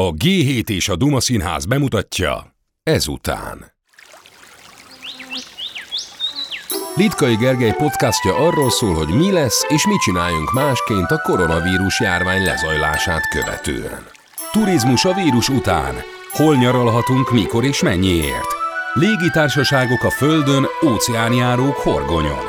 A G7 és a Duma Színház bemutatja ezután. Litkai Gergely podcastja arról szól, hogy mi lesz és mit csináljunk másként a koronavírus járvány lezajlását követően. Turizmus a vírus után. Hol nyaralhatunk, mikor és mennyiért? Légitársaságok a földön, óceánjárók horgonyon.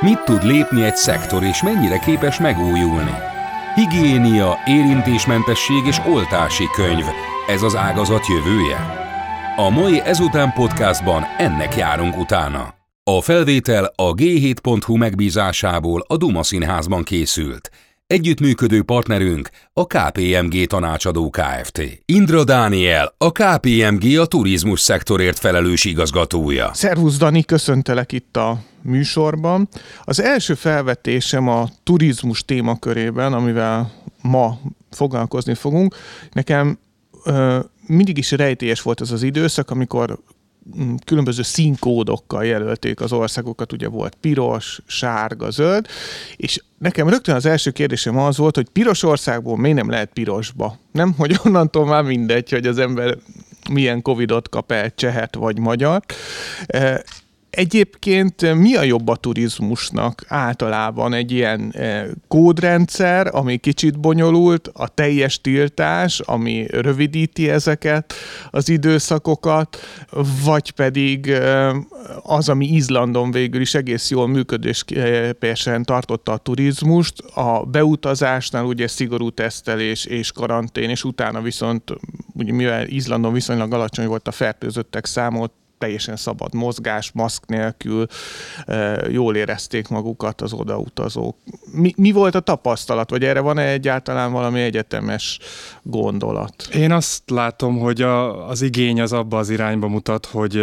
Mit tud lépni egy szektor és mennyire képes megújulni? Higiénia, érintésmentesség és oltási könyv. Ez az ágazat jövője? A mai Ezután podcastban ennek járunk utána. A felvétel a g7.hu megbízásából a Duma Színházban készült. Együttműködő partnerünk a KPMG tanácsadó Kft. Indra Dániel, a KPMG a turizmus szektorért felelős igazgatója. Szervusz Dani, köszöntelek itt a műsorban. Az első felvetésem a turizmus témakörében, amivel ma foglalkozni fogunk. Nekem ö, mindig is rejtélyes volt ez az időszak, amikor különböző színkódokkal jelölték az országokat, ugye volt piros, sárga, zöld, és nekem rögtön az első kérdésem az volt, hogy piros országból miért nem lehet pirosba? Nem, hogy onnantól már mindegy, hogy az ember milyen Covidot kap el, csehet vagy magyar. Egyébként eh, mi a jobb a turizmusnak? Általában egy ilyen eh, kódrendszer, ami kicsit bonyolult, a teljes tiltás, ami rövidíti ezeket az időszakokat, vagy pedig eh, az, ami Izlandon végül is egész jól működésképesen tartotta a turizmust, a beutazásnál ugye szigorú tesztelés és karantén, és utána viszont, ugye mivel Izlandon viszonylag alacsony volt a fertőzöttek számot, teljesen szabad mozgás, maszk nélkül jól érezték magukat az odautazók. Mi, mi volt a tapasztalat, vagy erre van-e egyáltalán valami egyetemes gondolat? Én azt látom, hogy a, az igény az abba az irányba mutat, hogy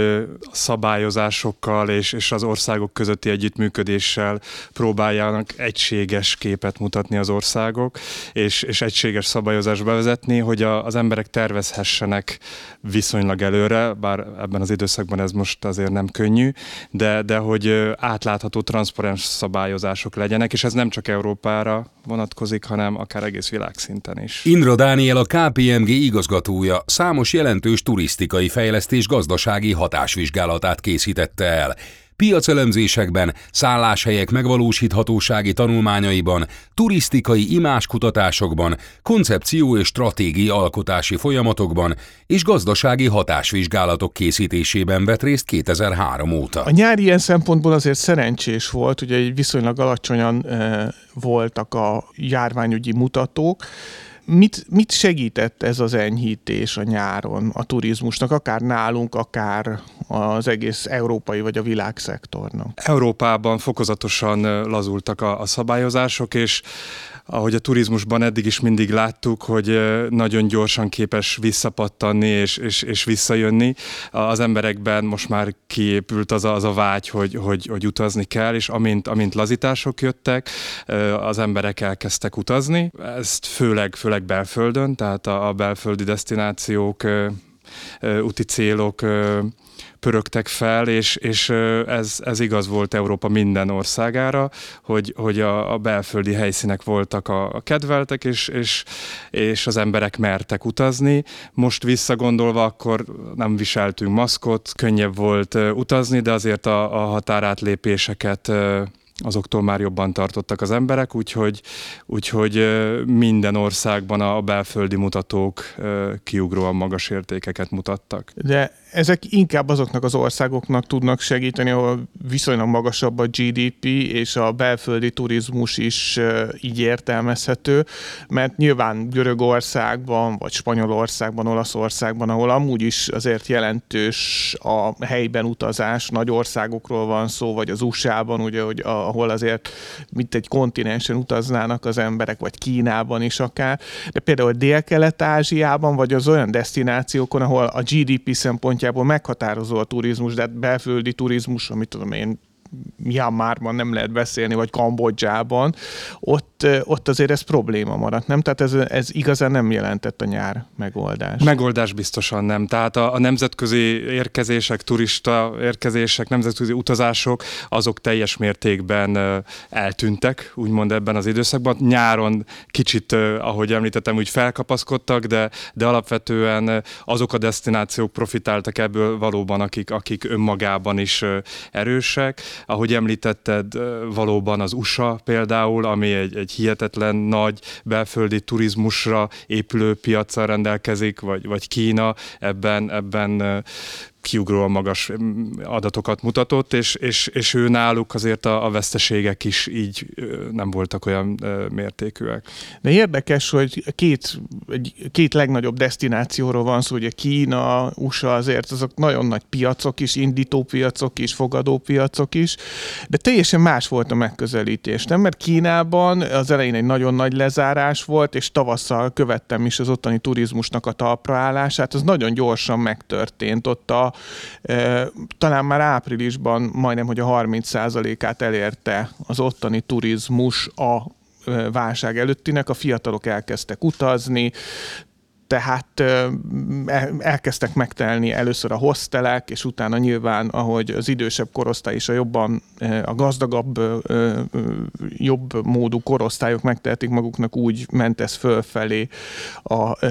szabályozásokkal és, és az országok közötti együttműködéssel próbáljanak egységes képet mutatni az országok, és, és egységes szabályozást bevezetni, hogy a, az emberek tervezhessenek viszonylag előre, bár ebben az időszakban időszakban ez most azért nem könnyű, de, de hogy átlátható, transzparens szabályozások legyenek, és ez nem csak Európára vonatkozik, hanem akár egész világszinten is. Indra Dániel a KPMG igazgatója számos jelentős turisztikai fejlesztés gazdasági hatásvizsgálatát készítette el, piacelemzésekben, szálláshelyek megvalósíthatósági tanulmányaiban, turisztikai imáskutatásokban, koncepció és stratégia alkotási folyamatokban és gazdasági hatásvizsgálatok készítésében vett részt 2003 óta. A nyár ilyen szempontból azért szerencsés volt, ugye viszonylag alacsonyan e, voltak a járványügyi mutatók, Mit, mit segített ez az enyhítés a nyáron a turizmusnak, akár nálunk, akár az egész európai vagy a világszektornak? Európában fokozatosan lazultak a, a szabályozások, és ahogy a turizmusban eddig is mindig láttuk, hogy nagyon gyorsan képes visszapattanni és, és, és visszajönni. Az emberekben most már kiépült az a, az a vágy, hogy, hogy, hogy utazni kell, és amint, amint lazítások jöttek, az emberek elkezdtek utazni. Ezt főleg, főleg belföldön, tehát a, a belföldi destinációk, úti célok pörögtek fel, és, és ez, ez igaz volt Európa minden országára, hogy, hogy a, a belföldi helyszínek voltak a, a kedveltek, és, és, és az emberek mertek utazni. Most visszagondolva, akkor nem viseltünk maszkot, könnyebb volt utazni, de azért a, a határátlépéseket azoktól már jobban tartottak az emberek, úgyhogy, úgyhogy minden országban a belföldi mutatók kiugróan magas értékeket mutattak. De ezek inkább azoknak az országoknak tudnak segíteni, ahol viszonylag magasabb a GDP, és a belföldi turizmus is így értelmezhető, mert nyilván Görögországban, vagy Spanyolországban, Olaszországban, ahol amúgy is azért jelentős a helyben utazás, nagy országokról van szó, vagy az USA-ban, ugye, hogy ahol azért mint egy kontinensen utaznának az emberek, vagy Kínában is akár, de például Dél-Kelet-Ázsiában, vagy az olyan destinációkon, ahol a GDP szempontjából szempontjából meghatározó a turizmus, de hát belföldi turizmus, amit tudom én, Myanmarban nem lehet beszélni, vagy Kambodzsában, ott ott, ott azért ez probléma maradt, nem? Tehát ez, ez igazán nem jelentett a nyár megoldás. Megoldás biztosan nem. Tehát a, a nemzetközi érkezések, turista érkezések, nemzetközi utazások, azok teljes mértékben eltűntek, úgymond ebben az időszakban. Nyáron kicsit, ahogy említettem, úgy felkapaszkodtak, de, de alapvetően azok a destinációk profitáltak ebből valóban, akik, akik önmagában is erősek. Ahogy említetted, valóban az USA például, ami egy, egy hihetetlen nagy belföldi turizmusra épülő piacsal rendelkezik, vagy, vagy Kína, ebben, ebben kiugróan magas mm, adatokat mutatott, és, és, és ő náluk azért a, a veszteségek is így nem voltak olyan mértékűek. De érdekes, hogy két, két legnagyobb destinációról van szó, ugye Kína, USA azért azok nagyon nagy piacok is, indító piacok is, fogadó piacok is, de teljesen más volt a megközelítés, nem? Mert Kínában az elején egy nagyon nagy lezárás volt, és tavasszal követtem is az ottani turizmusnak a talpraállását, az nagyon gyorsan megtörtént. Ott a, talán már áprilisban majdnem, hogy a 30%-át elérte az ottani turizmus a válság előttinek, a fiatalok elkezdtek utazni, tehát elkezdtek megtelni először a hostelek, és utána nyilván, ahogy az idősebb korosztály és a jobban, a gazdagabb, jobb módú korosztályok megtehetik maguknak, úgy ment ez fölfelé a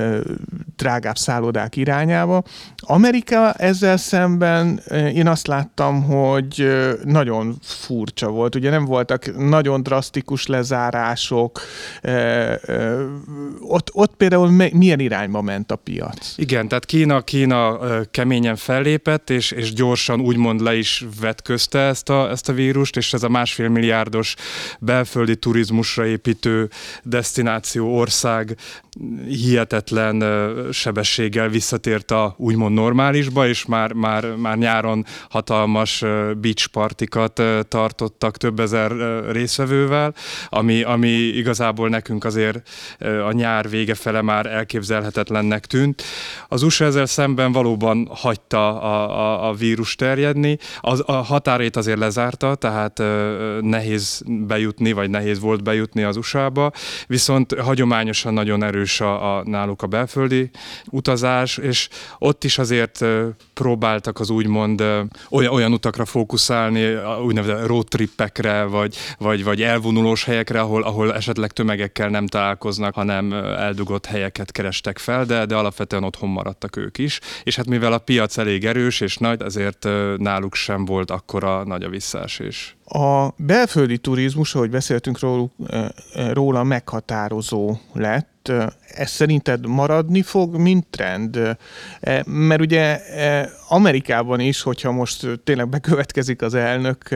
drágább szállodák irányába. Amerika ezzel szemben én azt láttam, hogy nagyon furcsa volt. Ugye nem voltak nagyon drasztikus lezárások. Ott, ott például milyen irány irányba ment a piac. Igen, tehát Kína, Kína keményen fellépett, és, és gyorsan úgymond le is vetközte ezt a, ezt a vírust, és ez a másfél milliárdos belföldi turizmusra építő destináció ország hihetetlen sebességgel visszatért a úgymond normálisba, és már, már, már nyáron hatalmas beach partikat tartottak több ezer részvevővel, ami, ami igazából nekünk azért a nyár vége fele már elképzelhetetlennek tűnt. Az USA ezzel szemben valóban hagyta a, a, a vírus terjedni, az, a határét azért lezárta, tehát nehéz bejutni, vagy nehéz volt bejutni az USA-ba, viszont hagyományosan nagyon erős erős a, a, náluk a belföldi utazás, és ott is azért próbáltak az úgymond olyan, olyan utakra fókuszálni, úgynevezett road trippekre, vagy, vagy, vagy elvonulós helyekre, ahol, ahol esetleg tömegekkel nem találkoznak, hanem eldugott helyeket kerestek fel, de, de alapvetően otthon maradtak ők is. És hát mivel a piac elég erős és nagy, ezért náluk sem volt akkora nagy a visszaesés. A belföldi turizmus, ahogy beszéltünk róla, róla meghatározó lett, ez szerinted maradni fog, mint trend? Mert ugye Amerikában is, hogyha most tényleg bekövetkezik az elnök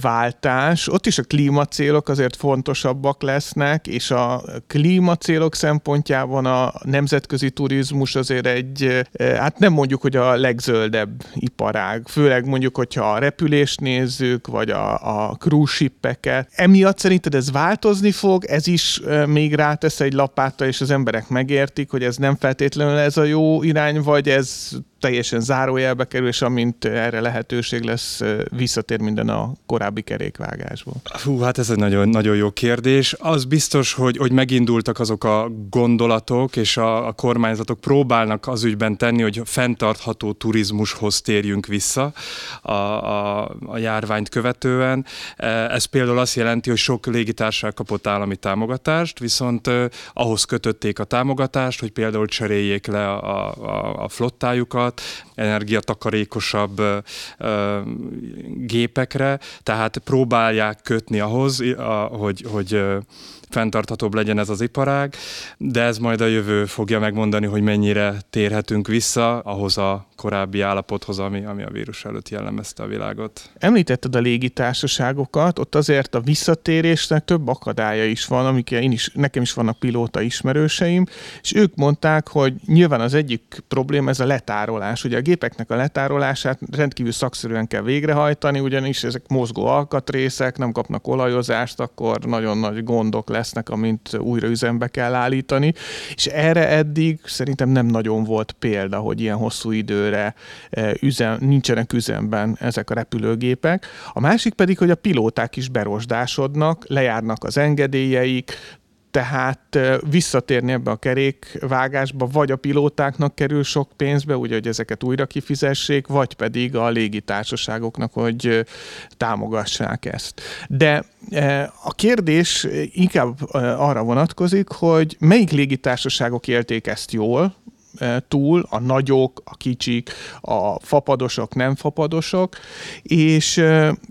váltás, ott is a klímacélok azért fontosabbak lesznek, és a klímacélok szempontjában a nemzetközi turizmus azért egy, hát nem mondjuk, hogy a legzöldebb iparág, főleg mondjuk, hogyha a repülést nézzük, vagy a, a cruise shipeket. Emiatt szerinted ez változni fog, ez is még rátesz egy lapáttal, és az emberek megértik, hogy ez nem feltétlenül ez a jó irány, vagy ez teljesen zárójelbe kerül, és amint erre lehetőség lesz, visszatér minden a korábbi kerékvágásból? Hú, hát ez egy nagyon, nagyon jó kérdés. Az biztos, hogy, hogy megindultak azok a gondolatok, és a, a kormányzatok próbálnak az ügyben tenni, hogy fenntartható turizmushoz térjünk vissza a, a, a járványt követően. E, ez például azt jelenti, hogy sok légitársaság kapott állami támogatást, viszont ahhoz kötötték a támogatást, hogy például cseréljék le a, a, a flottájukat, hat, energiatakarékosabb gépekre, tehát próbálják kötni ahhoz, hogy, hogy fenntarthatóbb legyen ez az iparág, de ez majd a jövő fogja megmondani, hogy mennyire térhetünk vissza ahhoz a korábbi állapothoz, ami, ami a vírus előtt jellemezte a világot. Említetted a légitársaságokat, ott azért a visszatérésnek több akadálya is van, amikkel én is, nekem is vannak pilóta ismerőseim, és ők mondták, hogy nyilván az egyik probléma ez a letárolás. Ugye a gépeknek a letárolását rendkívül szakszerűen kell végrehajtani, ugyanis ezek mozgó alkatrészek, nem kapnak olajozást, akkor nagyon nagy gondok lesz lesznek, amint újra üzembe kell állítani, és erre eddig szerintem nem nagyon volt példa, hogy ilyen hosszú időre üzem, nincsenek üzemben ezek a repülőgépek. A másik pedig, hogy a pilóták is berosdásodnak, lejárnak az engedélyeik, tehát visszatérni ebbe a kerékvágásba, vagy a pilótáknak kerül sok pénzbe, ugye, hogy ezeket újra kifizessék, vagy pedig a légitársaságoknak, hogy támogassák ezt. De a kérdés inkább arra vonatkozik, hogy melyik légitársaságok élték ezt jól, túl, a nagyok, a kicsik, a fapadosok, nem fapadosok, és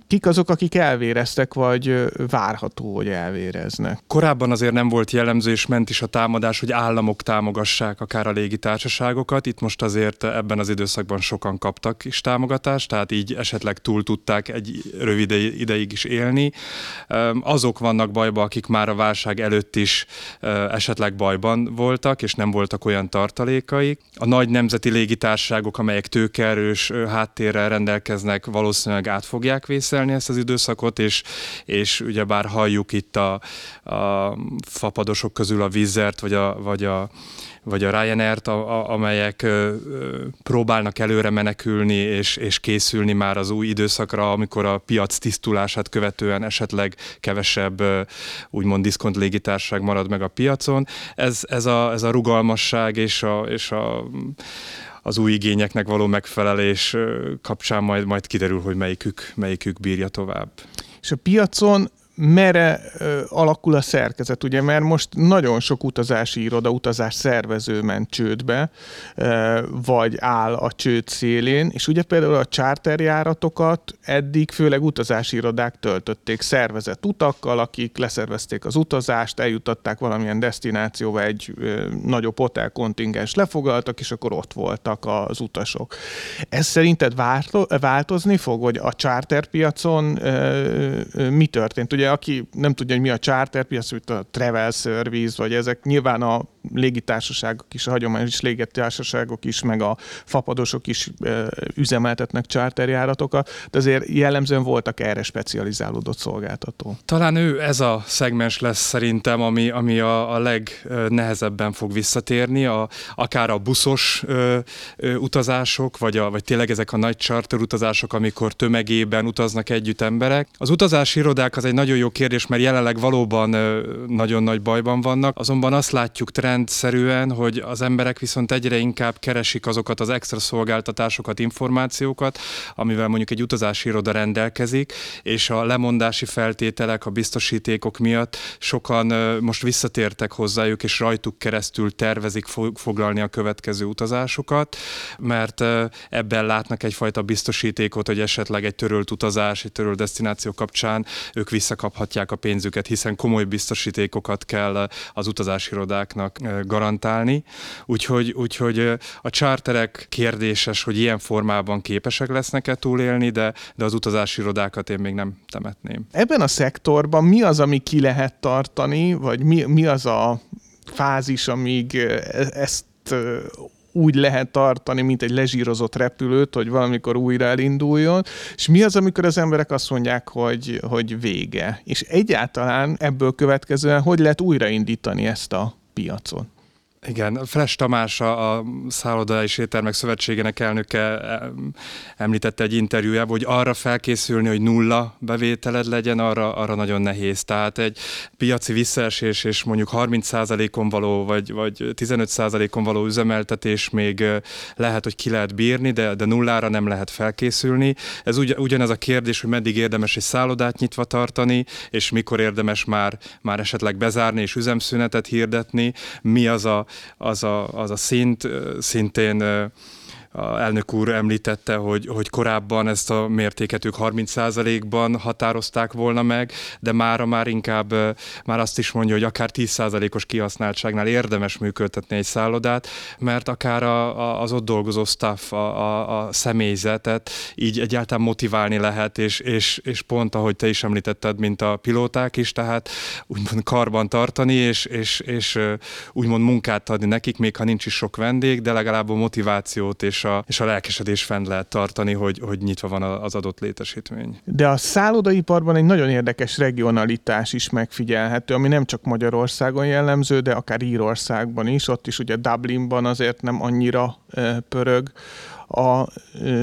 kik azok, akik elvéreztek, vagy várható, hogy elvéreznek. Korábban azért nem volt jellemző, és ment is a támadás, hogy államok támogassák akár a légitársaságokat. Itt most azért ebben az időszakban sokan kaptak is támogatást, tehát így esetleg túl tudták egy rövid ideig is élni. Azok vannak bajba, akik már a válság előtt is esetleg bajban voltak, és nem voltak olyan tartalék százalékaik. A nagy nemzeti légitársaságok, amelyek tőkerős háttérrel rendelkeznek, valószínűleg át fogják vészelni ezt az időszakot, és, és ugyebár halljuk itt a, a fapadosok közül a Vizert, vagy a, vagy a vagy a Ryanair-t, a, a, amelyek ö, próbálnak előre menekülni és, és készülni már az új időszakra, amikor a piac tisztulását követően esetleg kevesebb ö, úgymond diszkont légitárság marad meg a piacon. Ez, ez, a, ez a rugalmasság és a, és a az új igényeknek való megfelelés kapcsán majd, majd kiderül, hogy melyikük, melyikük bírja tovább. És a piacon merre ö, alakul a szerkezet, ugye, mert most nagyon sok utazási iroda, utazás szervező ment csődbe, ö, vagy áll a csőd szélén, és ugye például a charterjáratokat eddig főleg utazási irodák töltötték szervezett utakkal, akik leszervezték az utazást, eljutatták valamilyen destinációba egy ö, nagyobb hotel kontingens lefoglaltak, és akkor ott voltak az utasok. Ez szerinted változni fog, hogy a charterpiacon ö, ö, mi történt? Ugye ugye aki nem tudja, hogy mi a charterpiac, mint a travel service, vagy ezek nyilván a légitársaságok is, a hagyományos légitársaságok is, meg a fapadosok is e, üzemeltetnek charterjáratokat, de azért jellemzően voltak erre specializálódott szolgáltató. Talán ő ez a szegmens lesz szerintem, ami, ami a, a legnehezebben fog visszatérni, a, akár a buszos ö, ö, utazások, vagy, a, vagy tényleg ezek a nagy charter utazások, amikor tömegében utaznak együtt emberek. Az utazási irodák az egy nagyon jó kérdés, mert jelenleg valóban nagyon nagy bajban vannak, azonban azt látjuk trend rendszerűen, hogy az emberek viszont egyre inkább keresik azokat az extra szolgáltatásokat, információkat, amivel mondjuk egy utazási iroda rendelkezik, és a lemondási feltételek, a biztosítékok miatt sokan most visszatértek hozzájuk, és rajtuk keresztül tervezik foglalni a következő utazásukat, mert ebben látnak egyfajta biztosítékot, hogy esetleg egy törölt utazás, egy törölt destináció kapcsán ők visszakaphatják a pénzüket, hiszen komoly biztosítékokat kell az utazási irodáknak garantálni. Úgyhogy, úgyhogy a charterek kérdéses, hogy ilyen formában képesek lesznek-e túlélni, de, de az utazási irodákat én még nem temetném. Ebben a szektorban mi az, ami ki lehet tartani, vagy mi, mi az a fázis, amíg e, ezt úgy lehet tartani, mint egy lezsírozott repülőt, hogy valamikor újra elinduljon, és mi az, amikor az emberek azt mondják, hogy, hogy vége. És egyáltalán ebből következően hogy lehet újraindítani ezt a piacon. Igen, Fresh Tamás, a Szálloda és Éttermek Szövetségének elnöke említette egy interjújában, hogy arra felkészülni, hogy nulla bevételed legyen, arra, arra nagyon nehéz. Tehát egy piaci visszaesés és mondjuk 30%-on való, vagy, vagy 15%-on való üzemeltetés még lehet, hogy ki lehet bírni, de, de nullára nem lehet felkészülni. Ez ugy, ugyanez a kérdés, hogy meddig érdemes egy szállodát nyitva tartani, és mikor érdemes már, már esetleg bezárni és üzemszünetet hirdetni, mi az a az a, az a szint szintén a elnök úr említette, hogy, hogy korábban ezt a mértéket ők 30%-ban határozták volna meg, de mára már inkább már azt is mondja, hogy akár 10%-os kihasználtságnál érdemes működtetni egy szállodát, mert akár a, a, az ott dolgozó staff, a, a, a személyzetet így egyáltalán motiválni lehet, és, és, és pont ahogy te is említetted, mint a pilóták is, tehát úgymond karban tartani, és, és, és úgymond munkát adni nekik, még ha nincs is sok vendég, de legalább a motivációt és és a, és a lelkesedés fenn lehet tartani, hogy, hogy nyitva van az adott létesítmény. De a szállodaiparban egy nagyon érdekes regionalitás is megfigyelhető, ami nem csak Magyarországon jellemző, de akár Írországban is, ott is ugye Dublinban azért nem annyira pörög a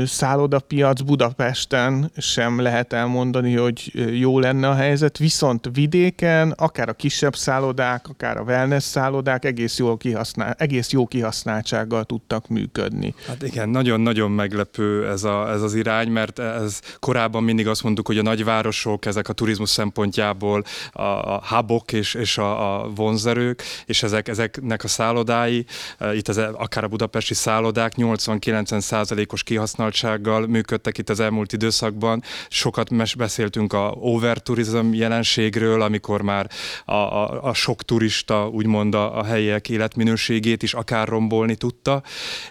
szállodapiac Budapesten sem lehet elmondani, hogy jó lenne a helyzet, viszont vidéken, akár a kisebb szállodák, akár a wellness szállodák egész, jól kihasznál, egész jó kihasználtsággal tudtak működni. Hát igen, nagyon-nagyon meglepő ez, a, ez az irány, mert ez korábban mindig azt mondtuk, hogy a nagyvárosok, ezek a turizmus szempontjából a, a hubok és, és a, a vonzerők, és ezek, ezeknek a szállodái, itt az, akár a budapesti szállodák 80-90 százalékos kihasználtsággal működtek itt az elmúlt időszakban. Sokat mes beszéltünk a overtourism jelenségről, amikor már a, a, a sok turista úgymond a, a helyiek életminőségét is akár rombolni tudta,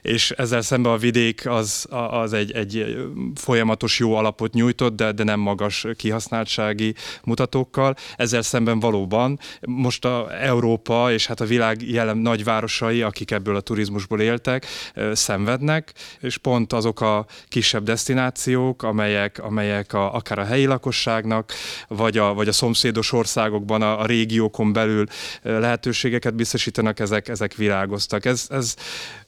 és ezzel szemben a vidék az, az egy, egy folyamatos jó alapot nyújtott, de, de nem magas kihasználtsági mutatókkal. Ezzel szemben valóban most a Európa és hát a világ jelen nagyvárosai, akik ebből a turizmusból éltek, szenvednek, és pont azok a kisebb destinációk, amelyek, amelyek a, akár a helyi lakosságnak, vagy a, vagy a szomszédos országokban, a, a régiókon belül lehetőségeket biztosítanak, ezek, ezek virágoztak. Ez, ez,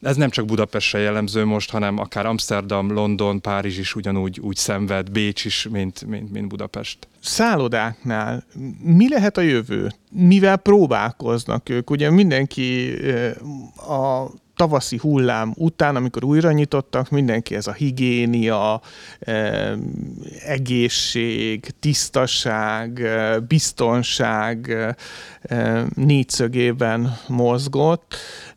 ez nem csak Budapestre jellemző most, hanem akár Amsterdam, London, Párizs is ugyanúgy úgy szenved, Bécs is, mint, mint, mint Budapest. Szállodáknál mi lehet a jövő? Mivel próbálkoznak ők? Ugye mindenki a tavaszi hullám után, amikor újra nyitottak, mindenki ez a higiénia, egészség, tisztaság, biztonság négyszögében mozgott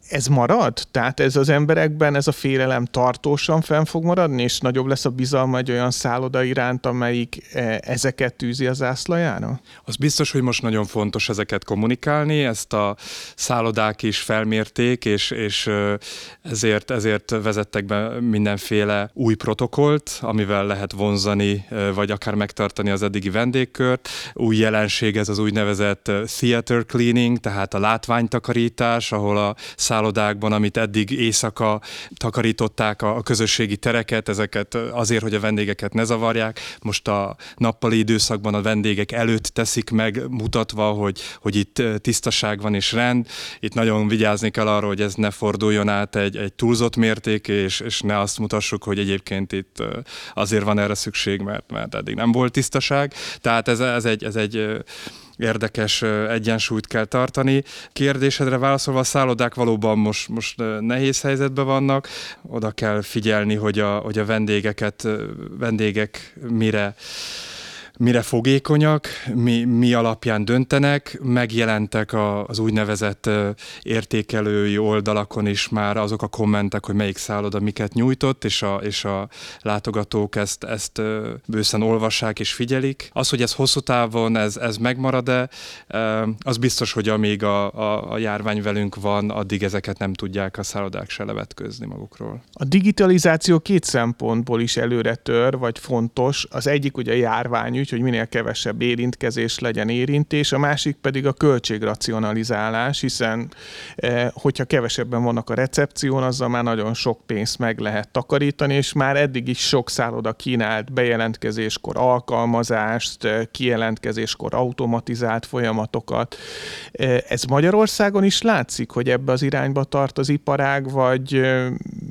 ez marad? Tehát ez az emberekben, ez a félelem tartósan fenn fog maradni, és nagyobb lesz a bizalma egy olyan szálloda iránt, amelyik e, ezeket tűzi az zászlajára? Az biztos, hogy most nagyon fontos ezeket kommunikálni, ezt a szállodák is felmérték, és, és ezért, ezért vezettek be mindenféle új protokolt, amivel lehet vonzani, vagy akár megtartani az eddigi vendégkört. Új jelenség ez az úgynevezett theater cleaning, tehát a látványtakarítás, ahol a szállodákban, amit eddig éjszaka takarították a, a közösségi tereket, ezeket azért, hogy a vendégeket ne zavarják. Most a nappali időszakban a vendégek előtt teszik meg, mutatva, hogy, hogy itt tisztaság van és rend. Itt nagyon vigyázni kell arra, hogy ez ne forduljon át egy, egy túlzott mérték, és, és ne azt mutassuk, hogy egyébként itt azért van erre szükség, mert, mert eddig nem volt tisztaság. Tehát ez, ez egy, ez egy érdekes egyensúlyt kell tartani. Kérdésedre válaszolva, a szállodák valóban most, most nehéz helyzetben vannak, oda kell figyelni, hogy a, hogy a vendégeket, vendégek mire mire fogékonyak, mi, mi alapján döntenek, megjelentek a, az úgynevezett értékelői oldalakon is már azok a kommentek, hogy melyik szálloda miket nyújtott, és a, és a látogatók ezt, ezt bőszen olvassák és figyelik. Az, hogy ez hosszú távon, ez, ez megmarad-e, az biztos, hogy amíg a, a, a járvány velünk van, addig ezeket nem tudják a szállodák se levetközni magukról. A digitalizáció két szempontból is előre tör, vagy fontos. Az egyik ugye a járvány úgy, hogy minél kevesebb érintkezés legyen érintés, a másik pedig a költségracionalizálás, hiszen eh, hogyha kevesebben vannak a recepción, azzal már nagyon sok pénzt meg lehet takarítani, és már eddig is sok szálloda kínált bejelentkezéskor alkalmazást, eh, kijelentkezéskor automatizált folyamatokat. Eh, ez Magyarországon is látszik, hogy ebbe az irányba tart az iparág, vagy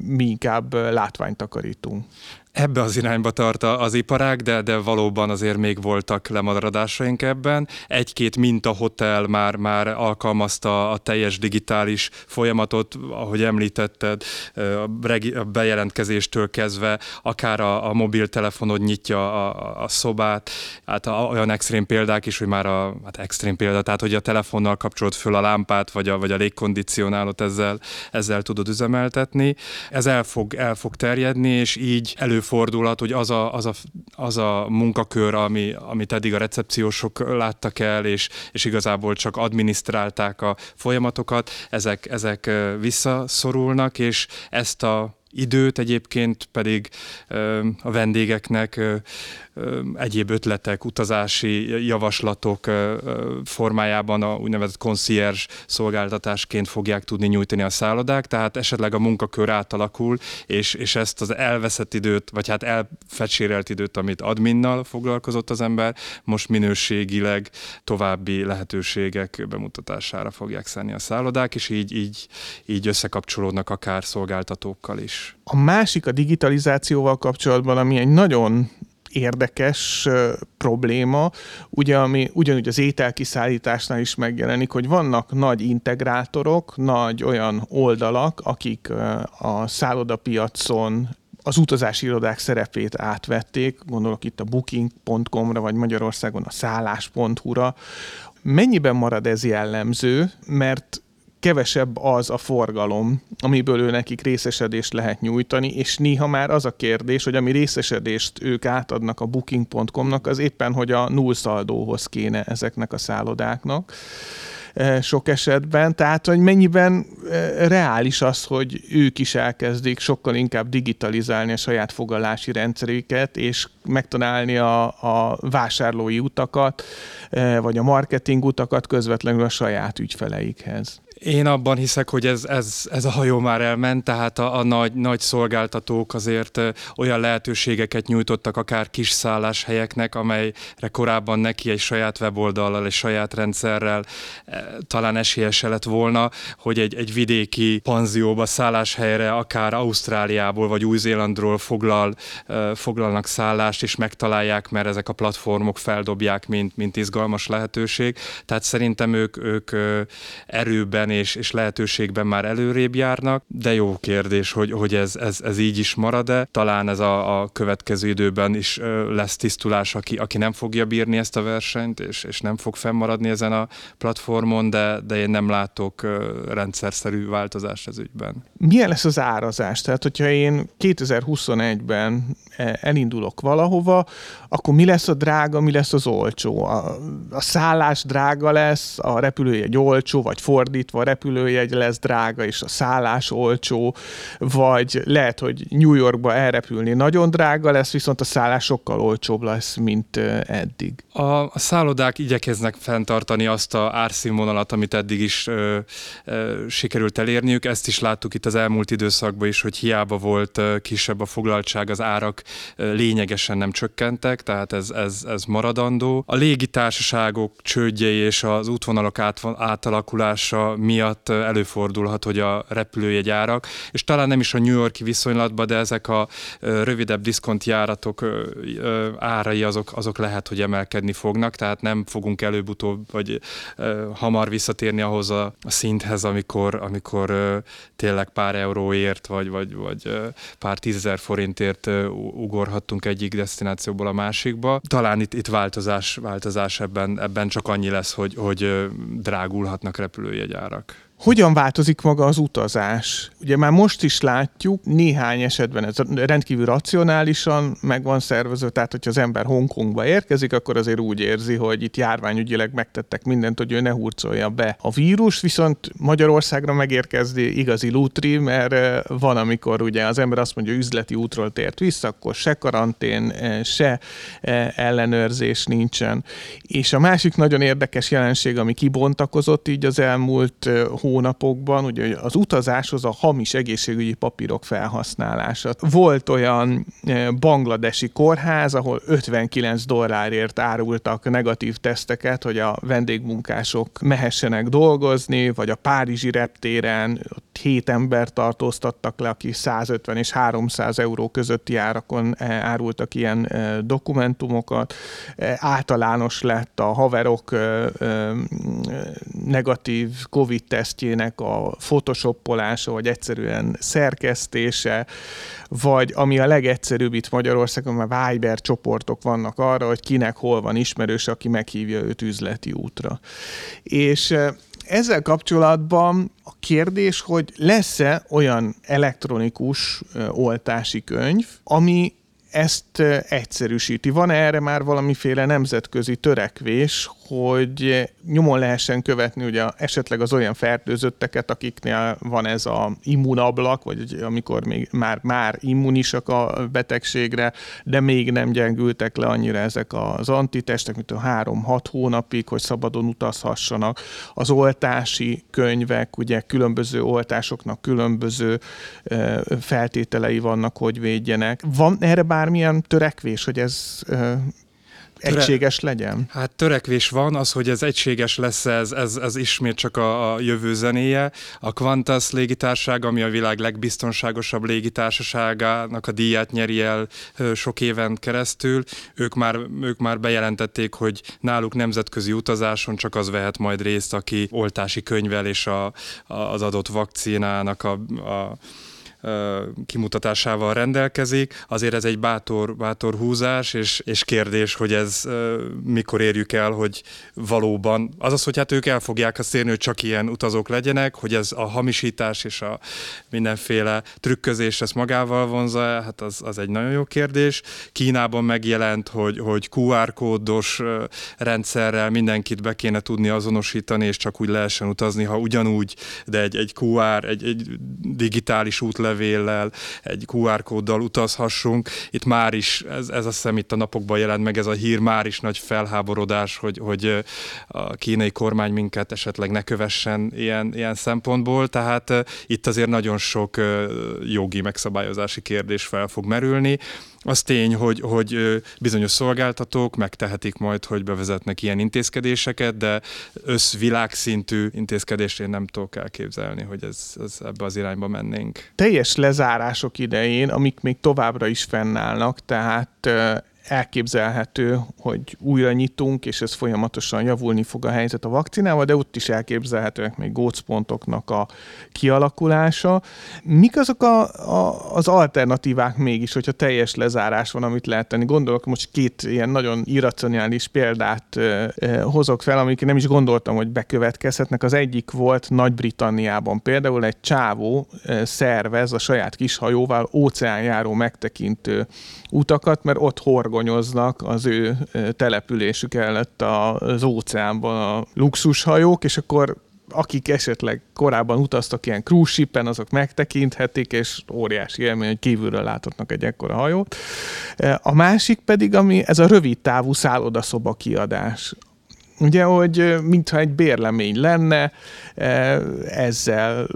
mi inkább látványt takarítunk? Ebbe az irányba tart az iparág, de, de valóban azért még voltak lemaradásaink ebben. Egy-két mintahotel már, már alkalmazta a teljes digitális folyamatot, ahogy említetted, a bejelentkezéstől kezdve, akár a, a mobiltelefonod nyitja a, a szobát, hát olyan extrém példák is, hogy már a, hát extrém példa, tehát hogy a telefonnal kapcsolod föl a lámpát, vagy a, vagy a légkondicionálót ezzel, ezzel tudod üzemeltetni. Ez el fog, el fog terjedni, és így elő előfordulhat, hogy az a, az a, az a munkakör, ami, amit eddig a recepciósok láttak el, és, és igazából csak adminisztrálták a folyamatokat, ezek, ezek visszaszorulnak, és ezt a időt, egyébként pedig a vendégeknek egyéb ötletek, utazási javaslatok formájában a úgynevezett concierge szolgáltatásként fogják tudni nyújtani a szállodák, tehát esetleg a munkakör átalakul, és, és ezt az elveszett időt, vagy hát elfecsérelt időt, amit adminnal foglalkozott az ember, most minőségileg további lehetőségek bemutatására fogják szenni a szállodák, és így, így, így összekapcsolódnak akár szolgáltatókkal is. A másik a digitalizációval kapcsolatban, ami egy nagyon érdekes probléma, ugye, ami ugyanúgy az ételkiszállításnál is megjelenik, hogy vannak nagy integrátorok, nagy olyan oldalak, akik a szállodapiacon az utazási irodák szerepét átvették, gondolok itt a booking.com-ra, vagy Magyarországon a szállás.hu-ra. Mennyiben marad ez jellemző, mert kevesebb az a forgalom, amiből ő nekik részesedést lehet nyújtani, és néha már az a kérdés, hogy ami részesedést ők átadnak a booking.com-nak, az éppen, hogy a nullszaldóhoz kéne ezeknek a szállodáknak e, sok esetben, tehát hogy mennyiben e, reális az, hogy ők is elkezdik sokkal inkább digitalizálni a saját fogalási rendszerüket, és megtalálni a, a vásárlói utakat, e, vagy a marketing utakat közvetlenül a saját ügyfeleikhez. Én abban hiszek, hogy ez, ez, ez a hajó már elment, tehát a, a nagy, nagy szolgáltatók azért olyan lehetőségeket nyújtottak akár kis szálláshelyeknek, amelyre korábban neki egy saját weboldallal, egy saját rendszerrel talán esélyese lett volna, hogy egy, egy vidéki panzióba, szálláshelyre, akár Ausztráliából vagy Új-Zélandról foglal, foglalnak szállást, és megtalálják, mert ezek a platformok feldobják, mint, mint izgalmas lehetőség. Tehát szerintem ők, ők erőben és, és lehetőségben már előrébb járnak, de jó kérdés, hogy, hogy ez, ez, ez így is marad-e. Talán ez a, a következő időben is lesz tisztulás, aki, aki nem fogja bírni ezt a versenyt, és, és nem fog fennmaradni ezen a platformon, de, de én nem látok rendszerszerű változást ez ügyben. Milyen lesz az árazás? Tehát, hogyha én 2021-ben e, elindulok valahova, akkor mi lesz a drága, mi lesz az olcsó? A, a szállás drága lesz, a repülőjegy olcsó, vagy fordítva, a repülőjegy lesz drága, és a szállás olcsó, vagy lehet, hogy New Yorkba elrepülni nagyon drága lesz, viszont a szállás sokkal olcsóbb lesz, mint eddig. A, a szállodák igyekeznek fenntartani azt a árszínvonalat, amit eddig is ö, ö, sikerült elérniük. Ezt is láttuk itt az elmúlt időszakban is, hogy hiába volt kisebb a foglaltság, az árak lényegesen nem csökkentek, tehát ez, ez, ez maradandó. A légitársaságok csődjei és az útvonalak át, átalakulása miatt előfordulhat, hogy a repülőjegyárak, és talán nem is a New Yorki viszonylatban, de ezek a rövidebb diszkontjáratok árai azok, azok lehet, hogy emelkedni fognak, tehát nem fogunk előbb-utóbb vagy hamar visszatérni ahhoz a, szinthez, amikor, amikor tényleg pár euróért, vagy, vagy, vagy pár tízezer forintért ugorhattunk egyik destinációból a másikba. Talán itt, itt változás, változás ebben, ebben csak annyi lesz, hogy, hogy drágulhatnak repülőjegyárak. product Hogyan változik maga az utazás? Ugye már most is látjuk, néhány esetben ez rendkívül racionálisan meg van szervezve, tehát hogyha az ember Hongkongba érkezik, akkor azért úgy érzi, hogy itt járványügyileg megtettek mindent, hogy ő ne hurcolja be a vírus, viszont Magyarországra megérkezni igazi lútri, mert van, amikor ugye az ember azt mondja, üzleti útról tért vissza, akkor se karantén, se ellenőrzés nincsen. És a másik nagyon érdekes jelenség, ami kibontakozott így az elmúlt hónapokban ugye az utazáshoz a hamis egészségügyi papírok felhasználása. Volt olyan eh, bangladesi kórház, ahol 59 dollárért árultak negatív teszteket, hogy a vendégmunkások mehessenek dolgozni, vagy a Párizsi reptéren ott hét ember tartóztattak le, aki 150 és 300 euró közötti árakon eh, árultak ilyen eh, dokumentumokat. Általános lett a haverok negatív COVID-teszt tesztjének a photoshoppolása, vagy egyszerűen szerkesztése, vagy ami a legegyszerűbb itt Magyarországon, mert Viber csoportok vannak arra, hogy kinek hol van ismerős, aki meghívja őt üzleti útra. És ezzel kapcsolatban a kérdés, hogy lesz-e olyan elektronikus oltási könyv, ami ezt egyszerűsíti. Van erre már valamiféle nemzetközi törekvés, hogy nyomon lehessen követni ugye esetleg az olyan fertőzötteket, akiknél van ez a immunablak, vagy amikor még már, már immunisak a betegségre, de még nem gyengültek le annyira ezek az antitestek, mint a három-hat hónapig, hogy szabadon utazhassanak. Az oltási könyvek, ugye különböző oltásoknak különböző feltételei vannak, hogy védjenek. Van erre bármilyen törekvés, hogy ez Töre... egységes legyen? Hát törekvés van, az, hogy ez egységes lesz, ez, ez, ez ismét csak a, a jövő zenéje. A Qantas légitárság, ami a világ legbiztonságosabb légitársaságának a díját nyeri el sok éven keresztül, ők már, ők már bejelentették, hogy náluk nemzetközi utazáson csak az vehet majd részt, aki oltási könyvel és a, a, az adott vakcinának a, a kimutatásával rendelkezik. Azért ez egy bátor, bátor húzás, és, és kérdés, hogy ez mikor érjük el, hogy valóban, azaz, hogy hát ők el fogják azt érni, hogy csak ilyen utazók legyenek, hogy ez a hamisítás és a mindenféle trükközés ezt magával vonza, hát az, az egy nagyon jó kérdés. Kínában megjelent, hogy, hogy QR kódos rendszerrel mindenkit be kéne tudni azonosítani, és csak úgy lehessen utazni, ha ugyanúgy, de egy, egy QR, egy, egy digitális útlevél útlevéllel, egy QR kóddal utazhassunk. Itt már is, ez, ez azt hiszem itt a napokban jelent meg ez a hír, már is nagy felháborodás, hogy, hogy a kínai kormány minket esetleg ne kövessen ilyen, ilyen szempontból, tehát itt azért nagyon sok jogi megszabályozási kérdés fel fog merülni. Az tény, hogy, hogy bizonyos szolgáltatók megtehetik majd, hogy bevezetnek ilyen intézkedéseket, de összvilágszintű intézkedést én nem tudok elképzelni, hogy ez, ez ebbe az irányba mennénk. Teljes lezárások idején, amik még továbbra is fennállnak, tehát elképzelhető, hogy újra nyitunk, és ez folyamatosan javulni fog a helyzet a vakcinával, de ott is elképzelhetőek még gócpontoknak a kialakulása. Mik azok a, a, az alternatívák mégis, hogyha teljes lezárás van, amit lehet tenni? Gondolok, most két ilyen nagyon irracionális példát e, e, hozok fel, amik nem is gondoltam, hogy bekövetkezhetnek. Az egyik volt Nagy-Britanniában például egy csávó e, szervez a saját kis hajóval óceánjáró megtekintő utakat, mert ott horgonyoznak az ő településük előtt az óceánban a luxushajók, és akkor akik esetleg korábban utaztak ilyen cruise azok megtekinthetik, és óriási élmény, hogy kívülről láthatnak egy ekkora hajót. A másik pedig, ami ez a rövid távú szállodaszoba kiadás Ugye, hogy mintha egy bérlemény lenne, ezzel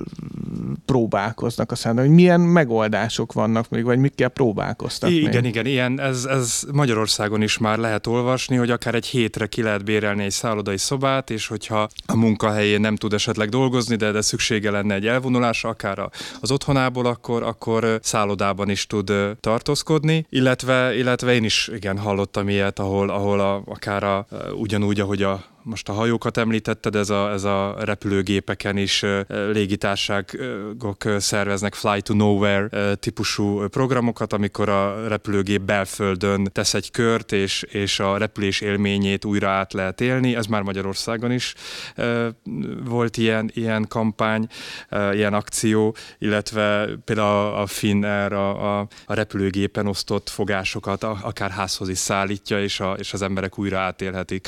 próbálkoznak aztán, hogy milyen megoldások vannak még, vagy mikkel próbálkoztak Igen, még. igen, ilyen, ez, ez Magyarországon is már lehet olvasni, hogy akár egy hétre ki lehet bérelni egy szállodai szobát, és hogyha a munkahelyén nem tud esetleg dolgozni, de, de szüksége lenne egy elvonulásra, akár az otthonából, akkor, akkor szállodában is tud tartózkodni, illetve, illetve én is igen hallottam ilyet, ahol, ahol a, akár a, ugyanúgy, ahogy a most a hajókat említetted, ez a, ez a repülőgépeken is légitárságok szerveznek Fly to Nowhere típusú programokat, amikor a repülőgép belföldön tesz egy kört, és, és a repülés élményét újra át lehet élni. Ez már Magyarországon is volt ilyen, ilyen kampány, ilyen akció, illetve például a Finnair a, a, a repülőgépen osztott fogásokat akár házhoz is szállítja, és, a, és az emberek újra átélhetik,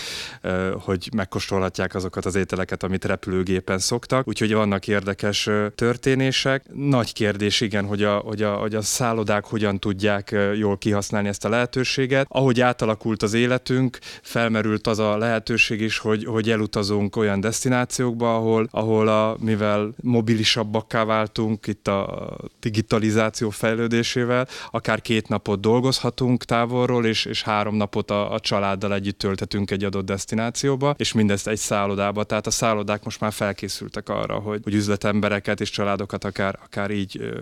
hogy megkóstolhatják azokat az ételeket, amit repülőgépen szoktak. Úgyhogy vannak érdekes történések. Nagy kérdés, igen, hogy a, hogy a, hogy a szállodák hogyan tudják jól kihasználni ezt a lehetőséget. Ahogy átalakult az életünk, felmerült az a lehetőség is, hogy, hogy elutazunk olyan destinációkba, ahol, ahol a, mivel mobilisabbakká váltunk itt a digitalizáció fejlődésével, akár két napot dolgozhatunk távolról, és, és három napot a, a családdal együtt tölthetünk egy adott destinációba, és mindezt egy szállodába. Tehát a szállodák most már felkészültek arra, hogy, hogy üzletembereket és családokat akár, akár így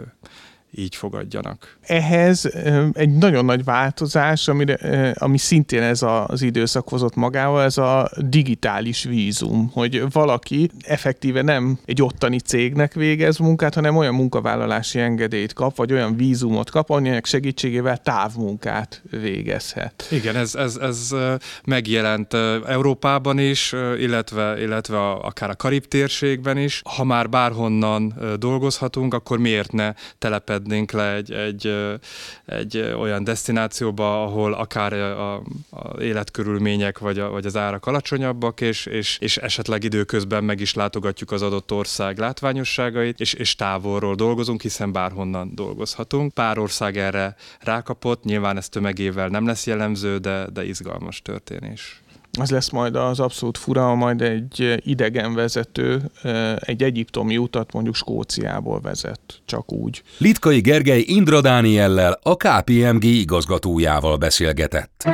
így fogadjanak. Ehhez egy nagyon nagy változás, amire, ami szintén ez az időszak hozott magával, ez a digitális vízum, hogy valaki effektíve nem egy ottani cégnek végez munkát, hanem olyan munkavállalási engedélyt kap, vagy olyan vízumot kap, aminek segítségével távmunkát végezhet. Igen, ez, ez, ez megjelent Európában is, illetve, illetve akár a Karib térségben is. Ha már bárhonnan dolgozhatunk, akkor miért ne teleped fednénk le egy, egy, egy olyan destinációba, ahol akár a, a életkörülmények vagy, a, vagy az árak alacsonyabbak, és, és, és esetleg időközben meg is látogatjuk az adott ország látványosságait, és, és távolról dolgozunk, hiszen bárhonnan dolgozhatunk. Pár ország erre rákapott, nyilván ez tömegével nem lesz jellemző, de, de izgalmas történés az lesz majd az abszolút fura, majd egy idegen vezető egy egyiptomi utat mondjuk Skóciából vezet, csak úgy. Litkai Gergely Indra Dániellel, a KPMG igazgatójával beszélgetett.